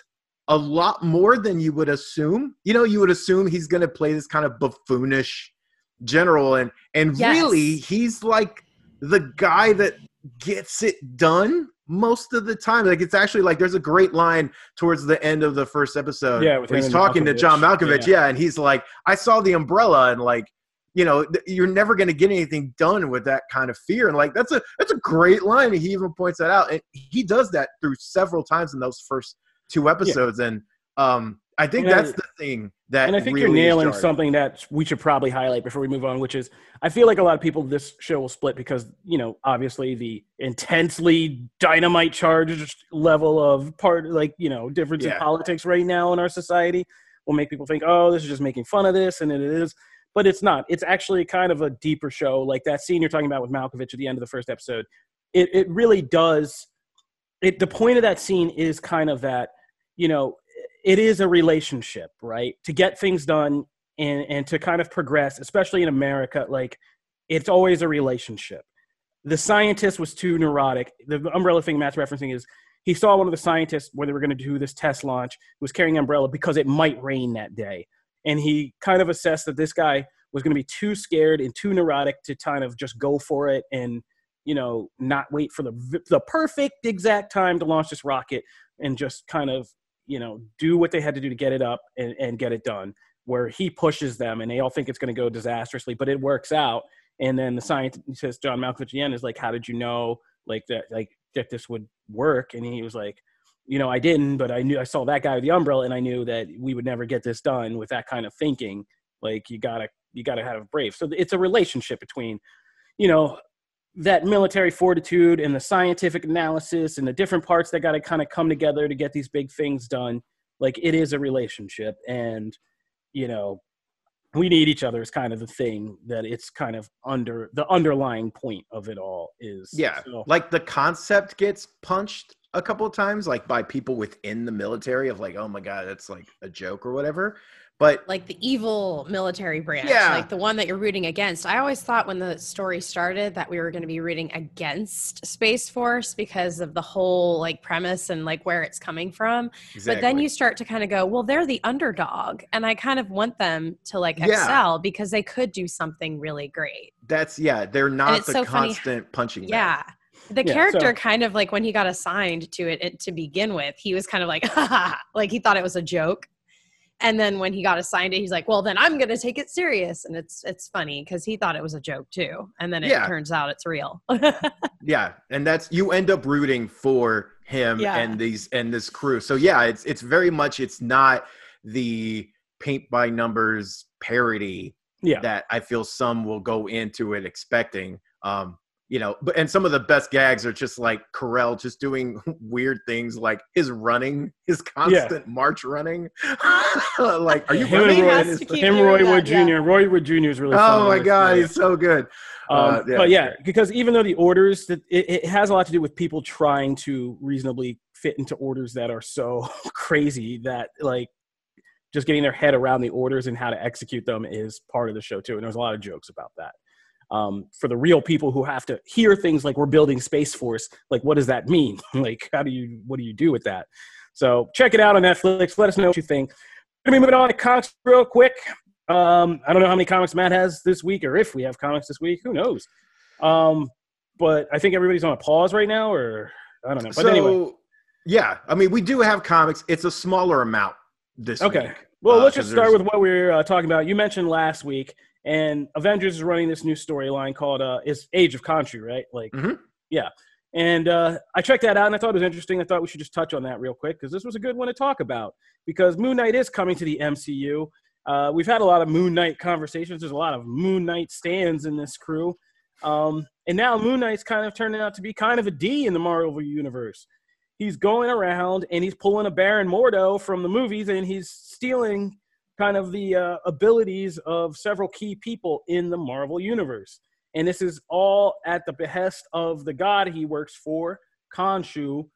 a lot more than you would assume you know you would assume he's going to play this kind of buffoonish general and and Yes. really he's like the guy that gets it done most of the time. Like it's actually like there's a great line towards the end of the first episode Yeah, with where he's talking to john Malkovich. malkovich. Yeah. yeah and he's like i saw the umbrella and like you know th- you're never going to get anything done with that kind of fear. And like that's a that's a great line and he even points that out. And he does that through several times in those first two episodes. And um i think And I- that's the thing that and I think really you're nailing something that we should probably highlight before we move on, which is I feel like a lot of people this show will split because you know obviously the intensely dynamite charged level of part like you know difference Yeah. in politics right now in our society will make people think oh this is just making fun of this and it is. But it's not. It's actually kind of a deeper show like that scene you're talking about with Malkovich at the end of the first episode. It it really does it the point of that scene is kind of that you know it is a relationship right? To get things done and and to kind of progress especially in america like it's always a relationship. The scientist was too neurotic. The umbrella thing matt's referencing is he saw one of the scientists where they were going to do this test launch was carrying an umbrella because it might rain that day. And he kind of assessed that this guy was going to be too scared and too neurotic to kind of just go for it and you know not wait for the the perfect exact time to launch this rocket and just kind of you know do what they had to do to get it up and, and get it done where he pushes them and they all think it's going to go disastrously but it works out. And then the scientist says john malkovich is like how did you know like that like that this would work? And he was like you know i didn't but i knew i saw that guy with the umbrella and i knew that we would never get this done with that kind of thinking. Like you gotta you gotta have brave. So it's a relationship between you know that military fortitude and the scientific analysis and the different parts that got to kind of come together to get these big things done like it is a relationship and you know we need each other is kind of the thing that it's kind of under the underlying point of it all is Yeah, so- like the concept gets punched a couple of times, like by people within the military of like, oh my god, that's like a joke or whatever. But like the evil military branch, Yeah. like the one that you're rooting against. I always thought when the story started that we were going to be rooting against Space Force because of the whole like premise and like where it's coming from. But then you start to kind of go, well, they're the underdog, and I kind of want them to like Yeah. excel because they could do something really great. that's yeah, they're not the so funny- constant punching. bag. Yeah. The Yeah, character so- kind of like when he got assigned to it, it to begin with, he was kind of like, ha, ha, ha, like he thought it was a joke. And then when he got assigned it, he's like, "Well, then I'm going to take it serious." And it's it's funny because he thought it was a joke too, and then it Yeah. turns out it's real. Yeah, and that's you end up rooting for him Yeah. and these and this crew. So yeah, it's it's very much it's not the paint by numbers parody yeah that I feel some will go into it expecting. Um, you know, but and some of the best gags are just like Carell just doing weird things like his running, his constant march running. like, are you him, and He running? Roy, to keep him doing Roy that, Wood yeah. Jr. Roy Wood Jr. is really Oh my god, he's so good. Um, Uh, yeah, but yeah, because even though the orders that it, it has a lot to do with people trying to reasonably fit into orders that are so crazy that like just getting their head around the orders and how to execute them is part of the show too. And there's a lot of jokes about that. Um, for the real people who have to hear things like we're building Space Force, like what does that mean? like how do you what do you do with that? So check it out on Netflix. Let us know what you think. Let me move on to comics real quick. Um, I don't know how many comics Matt has this week, or if we have comics this week. Who knows? Um, but I think everybody's on a pause right now, or I don't know. But so, anyway, yeah, I mean, we do have comics. It's a smaller amount this week. okay. week. Well, Uh, let's just start with what we were uh, talking about. You mentioned last week, and Avengers is running this new storyline called uh, "Is Age of Khonshu," right? Like, Mhm. yeah. And uh, I checked that out, and I thought it was interesting. I thought we should just touch on that real quick because this was a good one to talk about. Because Moon Knight is coming to the MCU. Uh, we've had a lot of Moon Knight conversations. There's a lot of Moon Knight stands in this crew, um, and now Moon Knight's kind of turning out to be kind of a D in the Marvel universe. He's going around and he's pulling a Baron Mordo from the movies, and he's stealing kind of the uh, abilities of several key people in the Marvel universe. And this is all at the behest of the god he works for, Khonshu,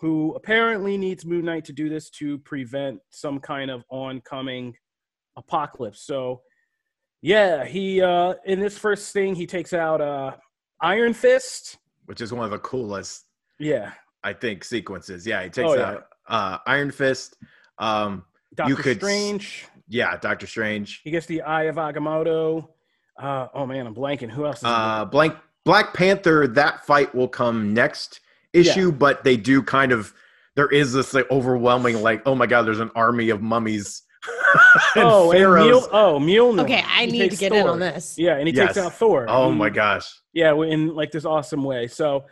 who apparently needs Moon Knight to do this to prevent some kind of oncoming apocalypse. So, yeah, he uh, in this first thing he takes out uh, Iron Fist. which is one of the coolest, Yeah, I think, sequences. Yeah, he takes Oh, yeah. out uh, Iron Fist. Um, Doctor You could Strange. Yeah, Doctor Strange. He gets the Eye of Agamotto. Uh, oh man, I'm blanking. Who else? Is Uh, blank Black Panther. That fight will come next issue, but they do kind of. There is this like overwhelming, like, oh my god, there's an army of mummies. and oh, and pharaohs. Mule, oh, Mjolnir. Okay, I He need to takes get in on this. Yeah, and he Yes. takes out Thor. oh He- my gosh. Yeah, in like this awesome way. So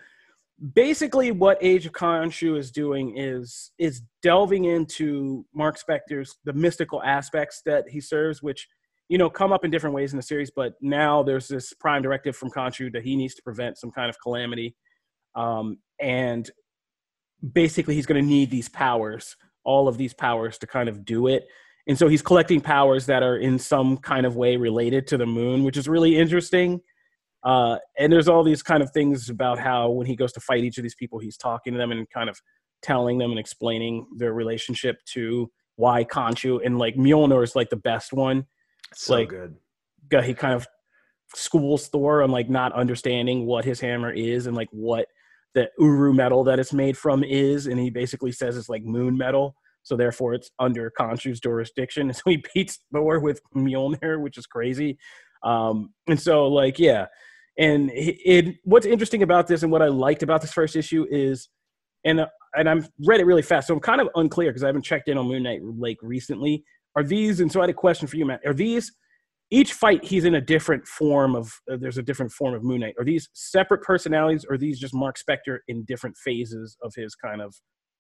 basically what Age of Khonshu is doing is is delving into Mark Spector's the mystical aspects that he serves, which you know come up in different ways in the series, but now there's this prime directive from Khonshu that he needs to prevent some kind of calamity. Um, and basically he's going to need these powers, all of these powers to kind of do it. And so he's collecting powers that are in some kind of way related to the moon, which is really interesting. Uh, and there's all these kind of things about how when he goes to fight each of these people, he's talking to them and kind of telling them and explaining their relationship to why Khonshu and like Mjolnir is like the best one. So Like- good. He kind of schools Thor on like not understanding what his hammer is and like what the Uru metal that it's made from is, and he basically says it's like moon metal, so therefore it's under Khonshu's jurisdiction. So he beats Thor with Mjolnir, which is crazy. Um, and so like yeah, and it, what's interesting about this and what I liked about this first issue is, and and I'm read it really fast, so I'm kind of unclear because I haven't checked in on Moon Knight like recently. Are these and so I had a question for you, Matt? Are these each fight he's in a different form of uh, there's a different form of moon knight are these separate personalities or are these just mark spector in different phases of his kind of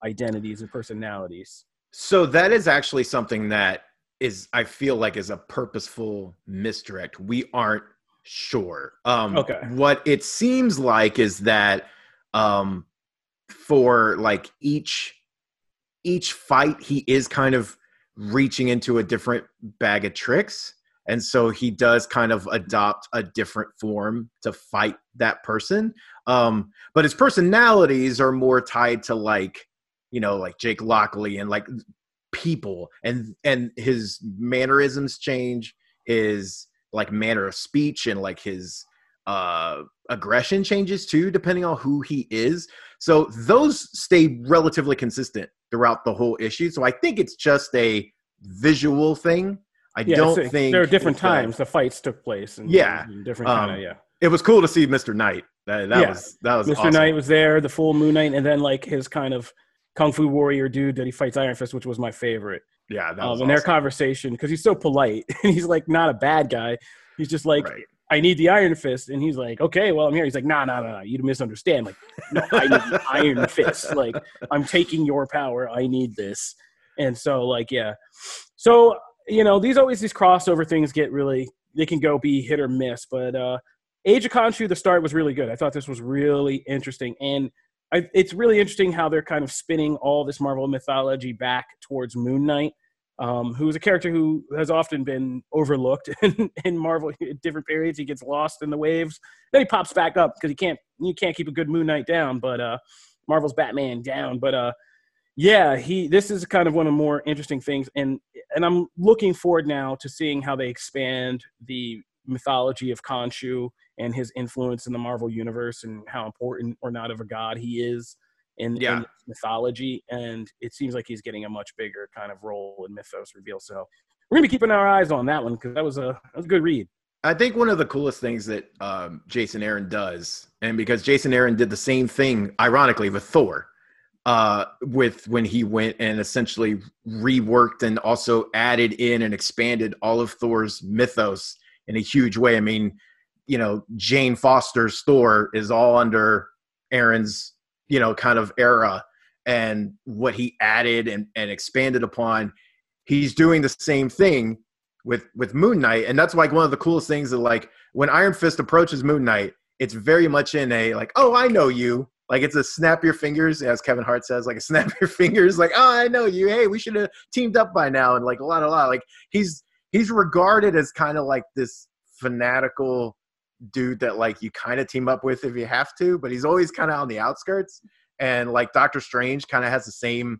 identities and personalities So that is actually something that is I feel like is a purposeful misdirect. We aren't sure. Um Okay. what it seems like is that um for like each each fight he is kind of reaching into a different bag of tricks and so he does kind of adopt a different form to fight that person um but his personalities are more tied to like you know like Jake Lockley and like people and and his mannerisms change his like manner of speech and like his uh aggression changes too depending on who he is so those stay relatively consistent throughout the whole issue so i think it's just a visual thing i yeah don't it's- think there are different a- times the fights took place and Yeah. different Um, kind of yeah it was cool to see mr knight that, that Yeah. was that was mr awesome. knight was there the full moon knight and then like his kind of kung fu warrior dude that he fights iron fist which was my favorite yeah that um, was in their conversation because he's so polite and he's like not a bad guy he's just like Right. I need the Iron Fist. And he's like, okay, well, I'm here. He's like, nah, nah, nah, nah, you misunderstand. Like, no, I need the Iron Fist. Like, I'm taking your power. I need this. And so, like, yeah. So, you know, these always, these crossover things get really, they can go be hit or miss. But uh Age of Khonshu, the start was really good. I thought this was really interesting. And I, it's really interesting how they're kind of spinning all this Marvel mythology back towards Moon Knight um, who is a character who has often been overlooked in, in Marvel at different periods. He gets lost in the waves, then he pops back up because he can't you can't keep a good Moon Knight down, but uh, Marvel's Batman down. But uh, yeah, he this is kind of one of the more interesting things, and and I'm looking forward now to seeing how they expand the mythology of Khonshu and his influence in the Marvel universe and how important or not of a god he is. in, Yeah. in mythology, and it seems like he's getting a much bigger kind of role in Mythos reveal. So we're gonna be keeping our eyes on that one because that was a that was a good read. I think one of the coolest things that um, Jason Aaron does, and because Jason Aaron did the same thing, ironically, with Thor, uh, with when he went and essentially reworked and also added in and expanded all of Thor's mythos in a huge way. I mean, you know, Jane Foster's Thor is all under Aaron's, you know, kind of era, and what he added and, and expanded upon. He's doing the same thing with with Moon Knight, and that's like one of the coolest things that like when Iron Fist approaches Moon Knight, it's very much in a like, oh, I know you. Like it's a snap your fingers, as Kevin Hart says, like a snap your fingers, like, oh, I know you. Hey, we should have teamed up by now, and like a lot, a lot. Like he's he's regarded as kind of like this fanatical dude that like you kind of team up with if you have to, but he's always kind of on the outskirts. And like Doctor Strange kind of has the same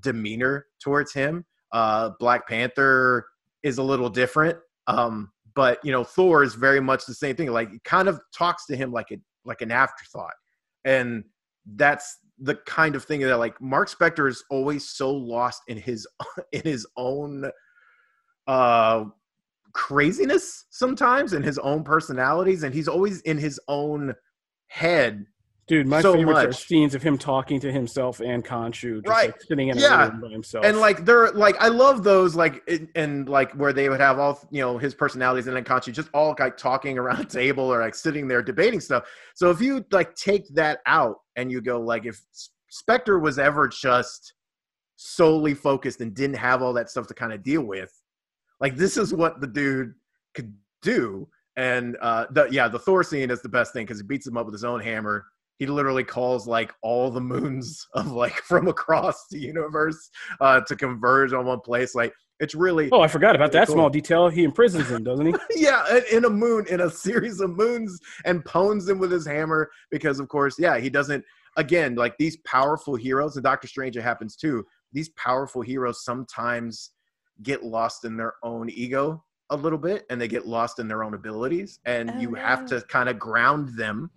demeanor towards him. Uh, Black Panther is a little different. Um, but you know, Thor is very much the same thing. Like it kind of talks to him like a like an afterthought. And that's the kind of thing that like Mark Spector is always so lost in his in his own uh craziness sometimes in his own personalities and he's always in his own head Dude, my So favorites are scenes of him talking to himself and Khonshu, just Right. like sitting in a room by himself. and like they're like I love those like in- and like where they would have all you know his personalities and then Khonshu just all like talking around a table or like sitting there debating stuff. So if you like take that out and you go like if Spector was ever just solely focused and didn't have all that stuff to kind of deal with, like this is what the dude could do. And uh the yeah, the Thor scene is the best thing because he beats him up with his own hammer. He literally calls like all the moons of like from across the universe uh, to converge on one place. Like it's really oh, I forgot about Really that cool. small detail. He imprisons him, doesn't he? yeah, in- in a moon, in a series of moons, and pones him with his hammer because, of course, yeah, he doesn't. Again, like these powerful heroes, and Doctor Strange, it happens too. These powerful heroes sometimes get lost in their own ego a little bit, and they get lost in their own abilities, and Oh, you have to kind of ground them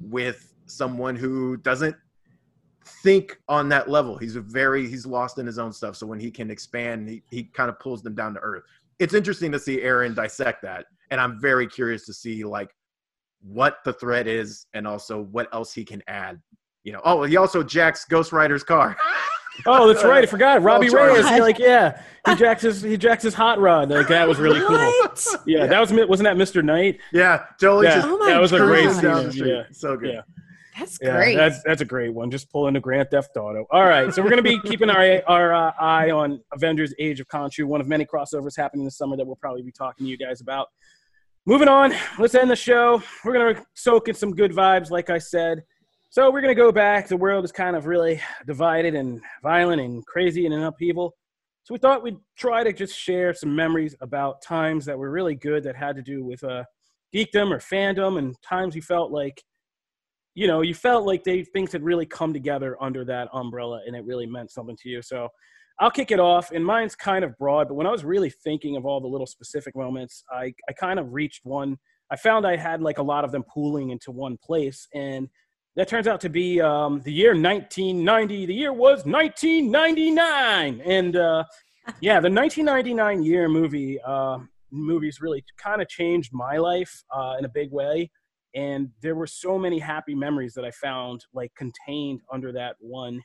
with someone who doesn't think on that level. He's a very he's lost in his own stuff. So when he can expand, he, he kind of pulls them down to earth. It's interesting to see Aaron dissect that. And I'm very curious to see like what the threat is and also what else he can add. You know, oh, he also jacks Ghost Rider's car. Oh, that's right. I forgot. Robbie Charlie. Reyes. He, like, yeah, he jacks his he jacks his hot rod. Like that was really cool. What? Yeah, that was wasn't that Mr. Knight? yeah, Jolie Yeah, just Oh my that was a great down the scene. street. Yeah, So good. Yeah. That's Yeah, great. that's that's a great one. Just pulling a Grand Theft Auto. All right, so we're gonna be keeping our our uh, eye on Avengers: Age of Khonshu, one of many crossovers happening this summer that we'll probably be talking to you guys about. Moving on, let's end the show. We're gonna soak in some good vibes, like I said. So we're gonna go back. The world is kind of really divided and violent and crazy and in upheaval. So we thought we'd try to just share some memories about times that were really good that had to do with uh, geekdom or fandom, and times you felt like you know, you felt like they things had really come together under that umbrella and it really meant something to you. So I'll kick it off. And mine's kind of broad, but when I was really thinking of all the little specific moments, I, I kind of reached one. I found I had like a lot of them pooling into one place. And that turns out to be um, the year 1990. The year was 1999. And uh, yeah, the 1999 year movie, uh, movies really kind of changed my life uh, in a big way and there were so many happy memories that I found like contained under that one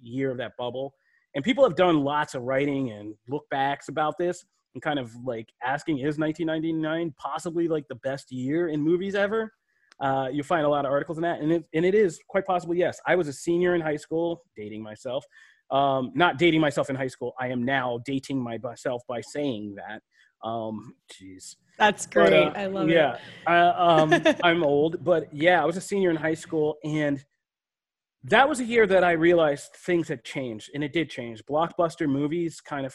year of that bubble. And people have done lots of writing and look backs about this and kind of like asking is 1999 possibly like the best year in movies ever? Uh, you'll find a lot of articles in that, and it, and it is quite possible. Yes, I was a senior in high school, dating myself. Um, not dating myself in high school. I am now dating myself by saying that. Um, jeez. That's But, great. uh, I love it. yeah, it. uh, um, I'm old, but yeah, I was a senior in high school, and that was a year that I realized things had changed, and it did change. Blockbuster movies kind of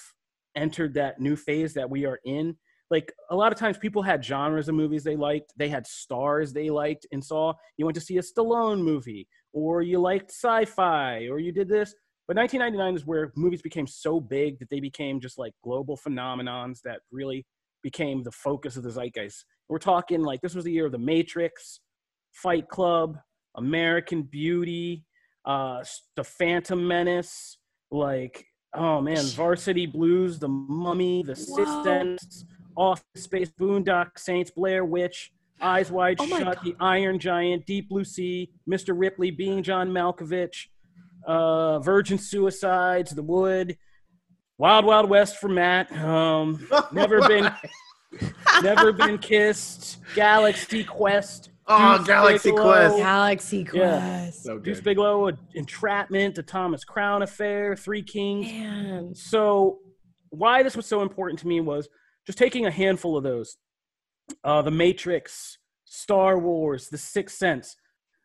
entered that new phase that we are in. Like a lot of times, people had genres of movies they liked, they had stars they liked and saw. You went to see a Stallone movie, or you liked sci-fi, or you did this. But 1999 is where movies became so big that they became just like global phenomenons that really became the focus of the zeitgeist. We're talking like this was the year of The Matrix, Fight Club, American Beauty, uh, the Phantom Menace, like oh man, Varsity Blues, The Mummy, The Sense, Office Space, Boondock Saints, Blair Witch, Eyes Wide Oh my Shut, The Iron Giant, Deep Blue Sea, Mr. Ripley, Being John Malkovich, uh, Virgin Suicides, The Wood, Wild Wild West for Matt, um, Never Been Never Been Kissed, Galaxy Quest. Oh, Deuce Galaxy Bigelow, Quest. Galaxy Quest. Yeah. So Deuce good. Bigelow, Entrapment, The Thomas Crown Affair, Three Kings. Man. So, why this was so important to me was just taking a handful of those uh, The Matrix, Star Wars, The Sixth Sense.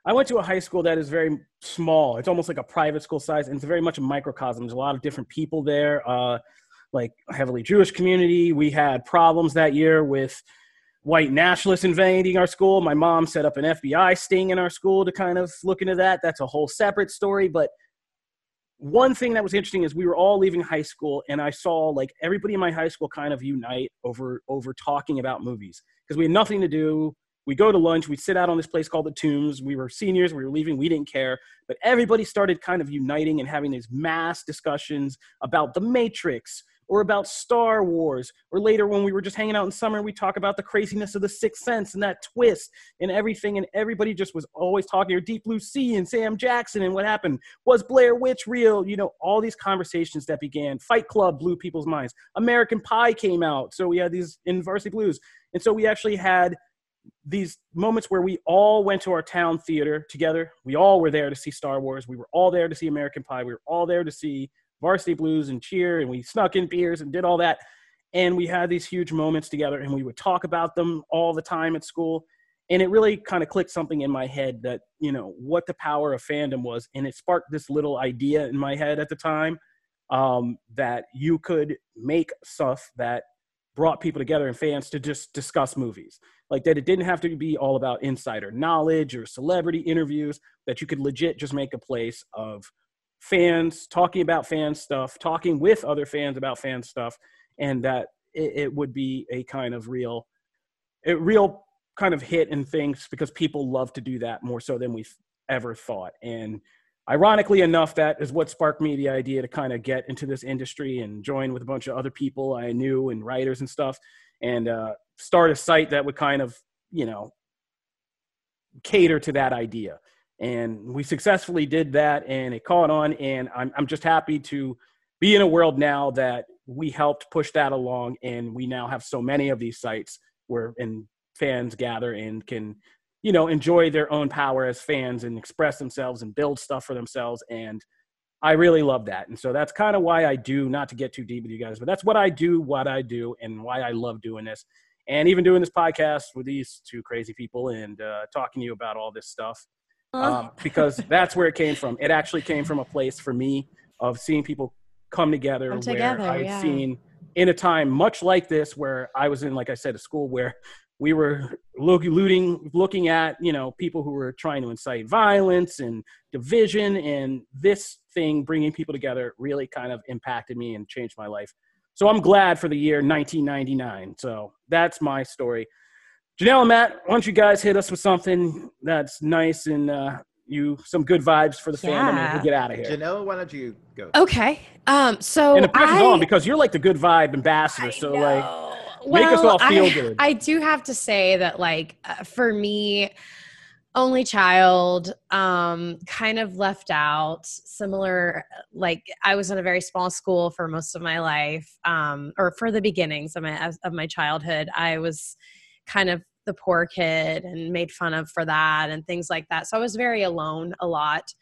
I went to a high school that is very small. It's almost like a private school size, and it's very much a microcosm. There's a lot of different people there, uh, like heavily Jewish community. We had problems that year with white nationalists invading our school. My mom set up an FBI sting in our school to kind of look into that. That's a whole separate story, but one thing that was interesting is we were all leaving high school and i saw like everybody in my high school kind of unite over over talking about movies because we had nothing to do. We go to lunch we sit out on this place called the tombs. We were seniors we were leaving we didn't care. But everybody started kind of uniting and having these mass discussions about the matrix or about star wars or later when we were just hanging out in summer we talk about the craziness of the sixth sense and that twist and everything and everybody just was always talking or deep blue sea and sam jackson and what happened was Blair Witch real? You know, all these conversations that began. Fight Club blew people's minds. American Pie came out. So we had these in Varsity Blues. And so we actually had these moments where we all went to our town theater together. We all were there to see Star Wars. We were all there to see American Pie. We were all there to see Varsity Blues and cheer. And we snuck in beers and did all that. And we had these huge moments together and we would talk about them all the time at school and it really kind of clicked something in my head that you know what the power of fandom was and it sparked this little idea in my head at the time um, that you could make stuff that brought people together and fans to just discuss movies like that it didn't have to be all about insider knowledge or celebrity interviews that you could legit just make a place of fans talking about fan stuff talking with other fans about fan stuff and that it, it would be a kind of real a real kind of hit and things because people love to do that more so than we've ever thought. And ironically enough, that is what sparked me the idea to kind of get into this industry and join with a bunch of other people I knew and writers and stuff and uh, start a site that would kind of, you know, cater to that idea. And we successfully did that and it caught on. And I'm, I'm just happy to be in a world now that we helped push that along. And we now have so many of these sites where, and fans gather and can you know enjoy their own power as fans and express themselves and build stuff for themselves and i really love that and so that's kind of why i do not to get too deep with you guys but that's what i do what i do and why i love doing this and even doing this podcast with these two crazy people and uh, talking to you about all this stuff um, because that's where it came from it actually came from a place for me of seeing people come together Come where i'd yeah. seen in a time much like this where i was in like i said a school where we were look, looting, looking at you know people who were trying to incite violence and division, and this thing bringing people together really kind of impacted me and changed my life. So I'm glad for the year 1999. So that's my story. Janelle and Matt, why don't you guys hit us with something that's nice and uh, you some good vibes for the fandom, and we'll get out of here. Janelle, why don't you go? Okay. Um. So and the pressure's I, on because you're like the good vibe ambassador. I So like, know. make us Well, all feel I, good. I do have to say that, like, uh, for me, only child, um, kind of left out. Similar, like, I was in a very small school for most of my life, um, or for the beginnings of my of my childhood. I was kind of the poor kid and made fun of for that and things like that. So I was very alone a lot.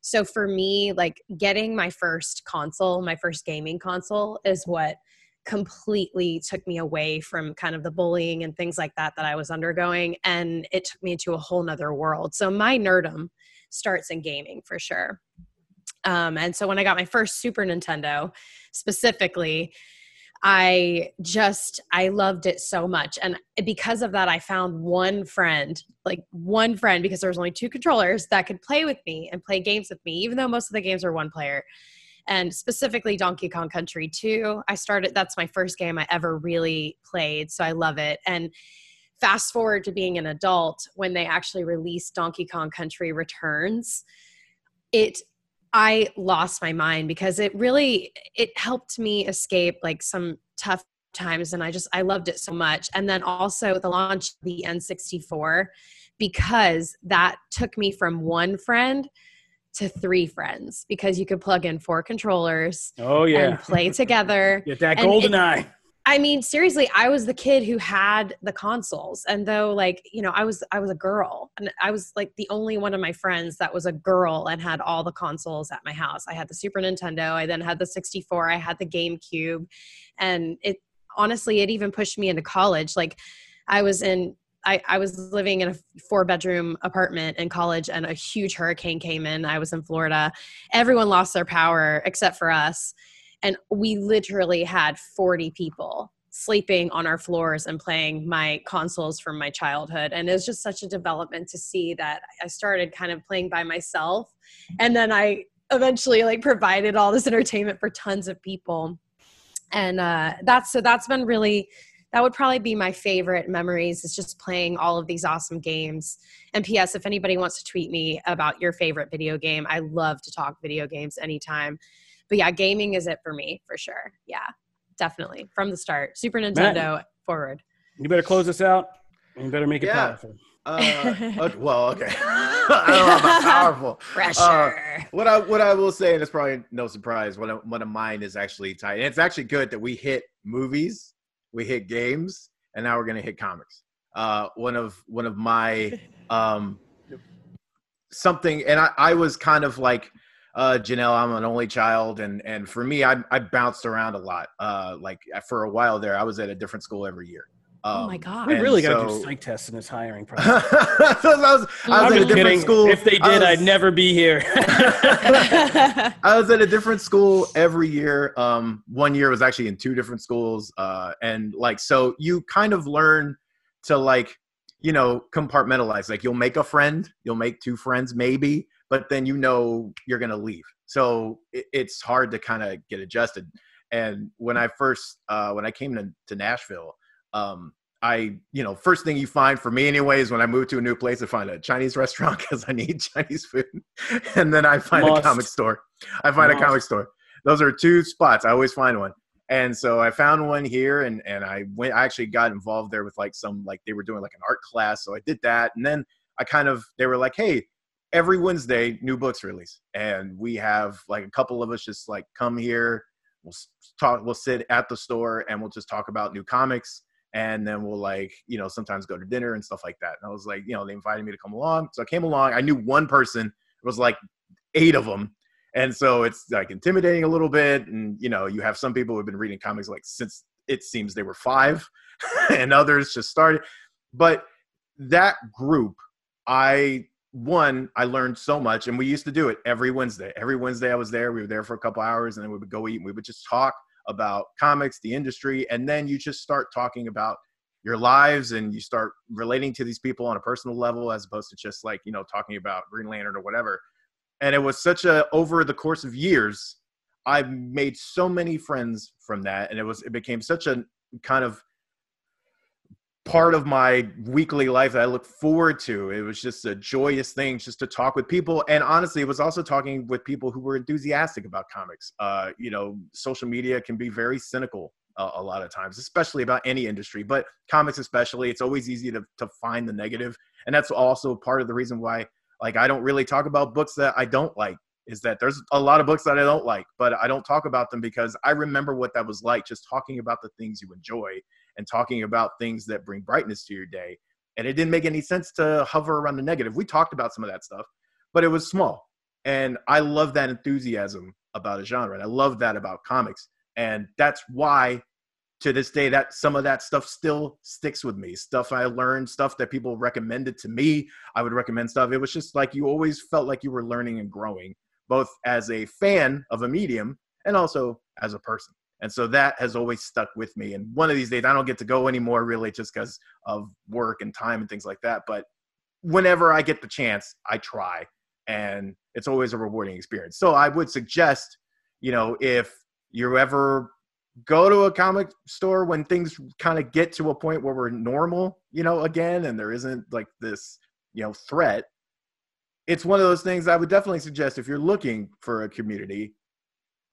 So for me, like getting my first console, my first gaming console is what completely took me away from kind of the bullying and things like that that I was undergoing. And it took me into a whole nother world. So my nerdum starts in gaming for sure. Um, and so when I got my first Super Nintendo specifically, I just I loved it so much. And because of that I found one friend like one friend because there was only two controllers that could play with me and play games with me even though most of the games are one player. And specifically Donkey Kong Country 2 I started that's my first game I ever really played so I love it. And fast forward to being an adult when they actually released Donkey Kong Country Returns it I lost my mind because it really it helped me escape like some tough times and I just I loved it so much. And then also the launch of the N64 because that took me from one friend to three friends because you could plug in four controllers Oh yeah. and play together. Get that golden it- eye. I mean, seriously, I was the kid who had the consoles. And though like, you know, I was I was a girl and I was like the only one of my friends that was a girl and had all the consoles at my house. I had the Super Nintendo, I then had the 64, I had the GameCube. And it honestly it even pushed me into college. Like I was in I, I was living in a four bedroom apartment in college and a huge hurricane came in. I was in Florida. Everyone lost their power except for us and we literally had 40 people sleeping on our floors and playing my consoles from my childhood. And it was just such a development to see that i started kind of playing by myself. And then i eventually like provided all this entertainment for tons of people. And uh that's so that's been really that would probably be my favorite memories is just playing all of these awesome games. And ps if anybody wants to tweet me about your favorite video game i love to talk video games anytime but yeah, gaming is it for me for sure. Yeah, definitely from the start. Super Nintendo forward. You better close this out. and You better make it Yeah. powerful. Uh, okay, well, okay. I don't know about powerful. Pressure. What I what I will say, and it's probably no surprise, one of one of mine is actually tight. And it's actually good that we hit movies, we hit games, and now we're gonna hit comics. Uh, one of one of my um something, and I, I was kind of like uh Janelle, I'm an only child, and and for me, I I bounced around a lot. Uh, like for a while there, I was at a different school every year. oh my Um, god. We really got to so- do psych tests in this hiring process. was, I was, I was at a different kidding. school. If they did, was- I'd never be here. I was at a different school every year. Um, one year was actually in two different schools, uh, and like so, you kind of learn to like, you know, compartmentalize. Like you'll make a friend, you'll make two friends maybe, but then you know you're gonna leave. So it, it's hard to kind of get adjusted. And when I first, uh, when I came to, to Nashville, um, I, you know, first thing you find for me, anyways, when I move to a new place, I find a Chinese restaurant because I need Chinese food, and then I find Must. a comic store. I find Must. a comic store. Those are two spots. I always find one. And so I found one here, and and I went. I actually got involved there with like some like they were doing like an art class, so I did that. And then I kind of they were like, hey, every Wednesday new books release, and we have like a couple of us just like come here. We'll talk. We'll sit at the store, and we'll just talk about new comics. And then we'll like you know sometimes go to dinner and stuff like that. And i was like you know they invited me to come along. So i came along. I knew one person. It was like eight of them and so it's like intimidating a little bit. And you know you have some people who've been reading comics like since it seems they were five and others just started. But that group i one i learned so much and we used to do it every wednesday every wednesday i was there we were there for a couple hours and then we would go eat and we would just talk about comics, the industry, and then you just start talking about your lives and you start relating to these people on a personal level as opposed to just like, you know, talking about Green Lantern or whatever. And it was such a over the course of years, I made so many friends from that and it was it became such a kind of part of my weekly life that I look forward to. It was just a joyous thing just to talk with people. And honestly, it was also talking with people who were enthusiastic about comics. Uh, you know, social media can be very cynical uh, a lot of times, especially about any industry, but comics especially. It's always easy to, to find the negative. And that's also part of the reason why, like, I don't really talk about books that I don't like. Is that there's a lot of books that I don't like, but I don't talk about them because I remember what that was like just talking about the things you enjoy and talking about things that bring brightness to your day. And it didn't make any sense to hover around the negative. We talked about some of that stuff, but it was small. And I love that enthusiasm about a genre. And I love that about comics. And that's why to this day that some of that stuff still sticks with me. Stuff I learned, stuff that people recommended to me. I would recommend stuff. It was just like you always felt like you were learning and growing, both as a fan of a medium and also as a person. And so that has always stuck with me. And one of these days, I don't get to go anymore really just because of work and time and things like that. But whenever I get the chance, I try. And it's always a rewarding experience. So I would suggest, you know, if you ever go to a comic store when things kind of get to a point where we're normal, you know, again, and there isn't like this, you know, threat, it's one of those things I would definitely suggest if you're looking for a community,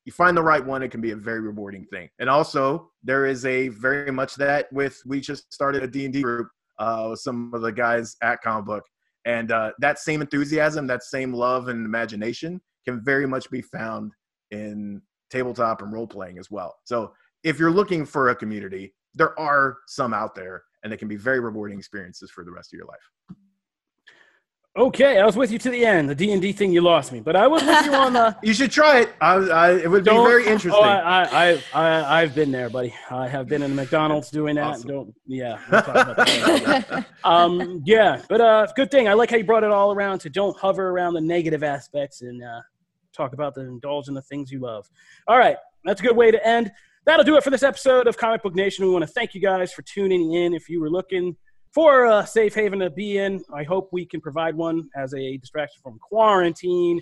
you find the right one. It can be a very rewarding thing. And also, there is a very much that with we just started a D and D group uh, with some of the guys at Comic Book, and uh, that same enthusiasm, that same love and imagination can very much be found in tabletop and role playing as well. So if you're looking for a community, there are some out there, and they can be very rewarding experiences for the rest of your life. Okay, I was with you to the end. The D and D thing, you lost me, but I was with you on the. you should try it. I, I, it would Don't- be very interesting. Oh, I, I, I, I've been there, buddy. I have been in the McDonald's doing that. Awesome. Don't, yeah. we'll talk about that. um, yeah, but uh, good thing. I like how you brought it all around to don't hover around the negative aspects and uh, talk about the indulge in the things you love. All right, that's a good way to end. That'll do it for this episode of Comic Book Nation. We want to thank you guys for tuning in. If you were looking for a safe haven to be in, I hope we can provide one as a distraction from quarantine,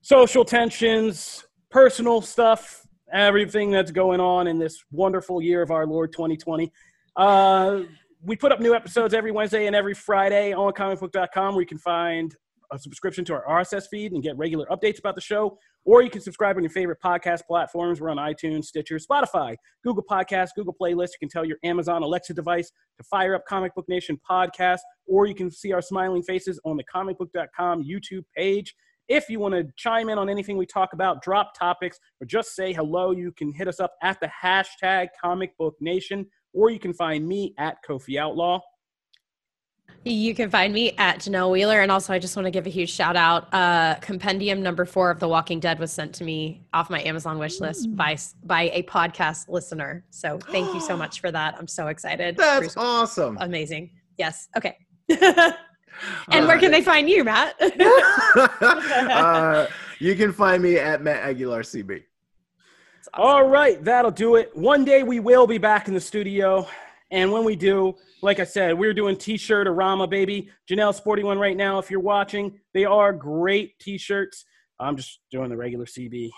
social tensions, personal stuff, everything that's going on in this wonderful year of our Lord 2020. Uh, we put up new episodes every Wednesday and every Friday on comicbook.com where you can find a subscription to our RSS feed and get regular updates about the show. Or you can subscribe on your favorite podcast platforms. We're on iTunes, Stitcher, Spotify, Google Podcasts, Google Playlist. You can tell your Amazon Alexa device to fire up Comic Book Nation podcast, or you can see our smiling faces on the comicbook.com YouTube page. If you want to chime in on anything we talk about, drop topics, or just say hello, you can hit us up at the hashtag Comic Book Nation, or you can find me at Kofi Outlaw. You can find me at Janelle Wheeler. And also, I just want to give a huge shout out. Uh, compendium number four of The Walking Dead was sent to me off my Amazon wish list by, by a podcast listener. So thank you so much for that. I'm so excited. That's Bruce, awesome. amazing. Yes. Okay. and where can they find you, Matt? uh, you can find me at Matt Aguilar CB. Awesome. All right, that'll do it. One day we will be back in the studio. And when we do, like I said, we're doing t-shirt Arama, baby. Janelle's sporting one right now. If you're watching, they are great t-shirts. I'm just doing the regular CB,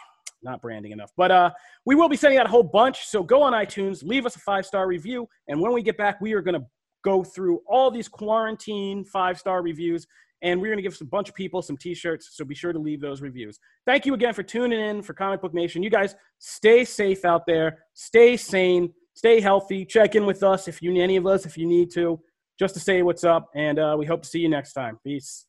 not branding enough. But uh, we will be sending out a whole bunch. So go on iTunes, leave us a five-star review. And when we get back, we are going to go through all these quarantine five-star reviews. And we're going to give some bunch of people some t-shirts. So be sure to leave those reviews. Thank you again for tuning in for Comic Book Nation. You guys stay safe out there. Stay sane. Stay healthy. Check in with us if you need any of us if you need to, just to say what's up. And uh, we hope to see you next time. Peace.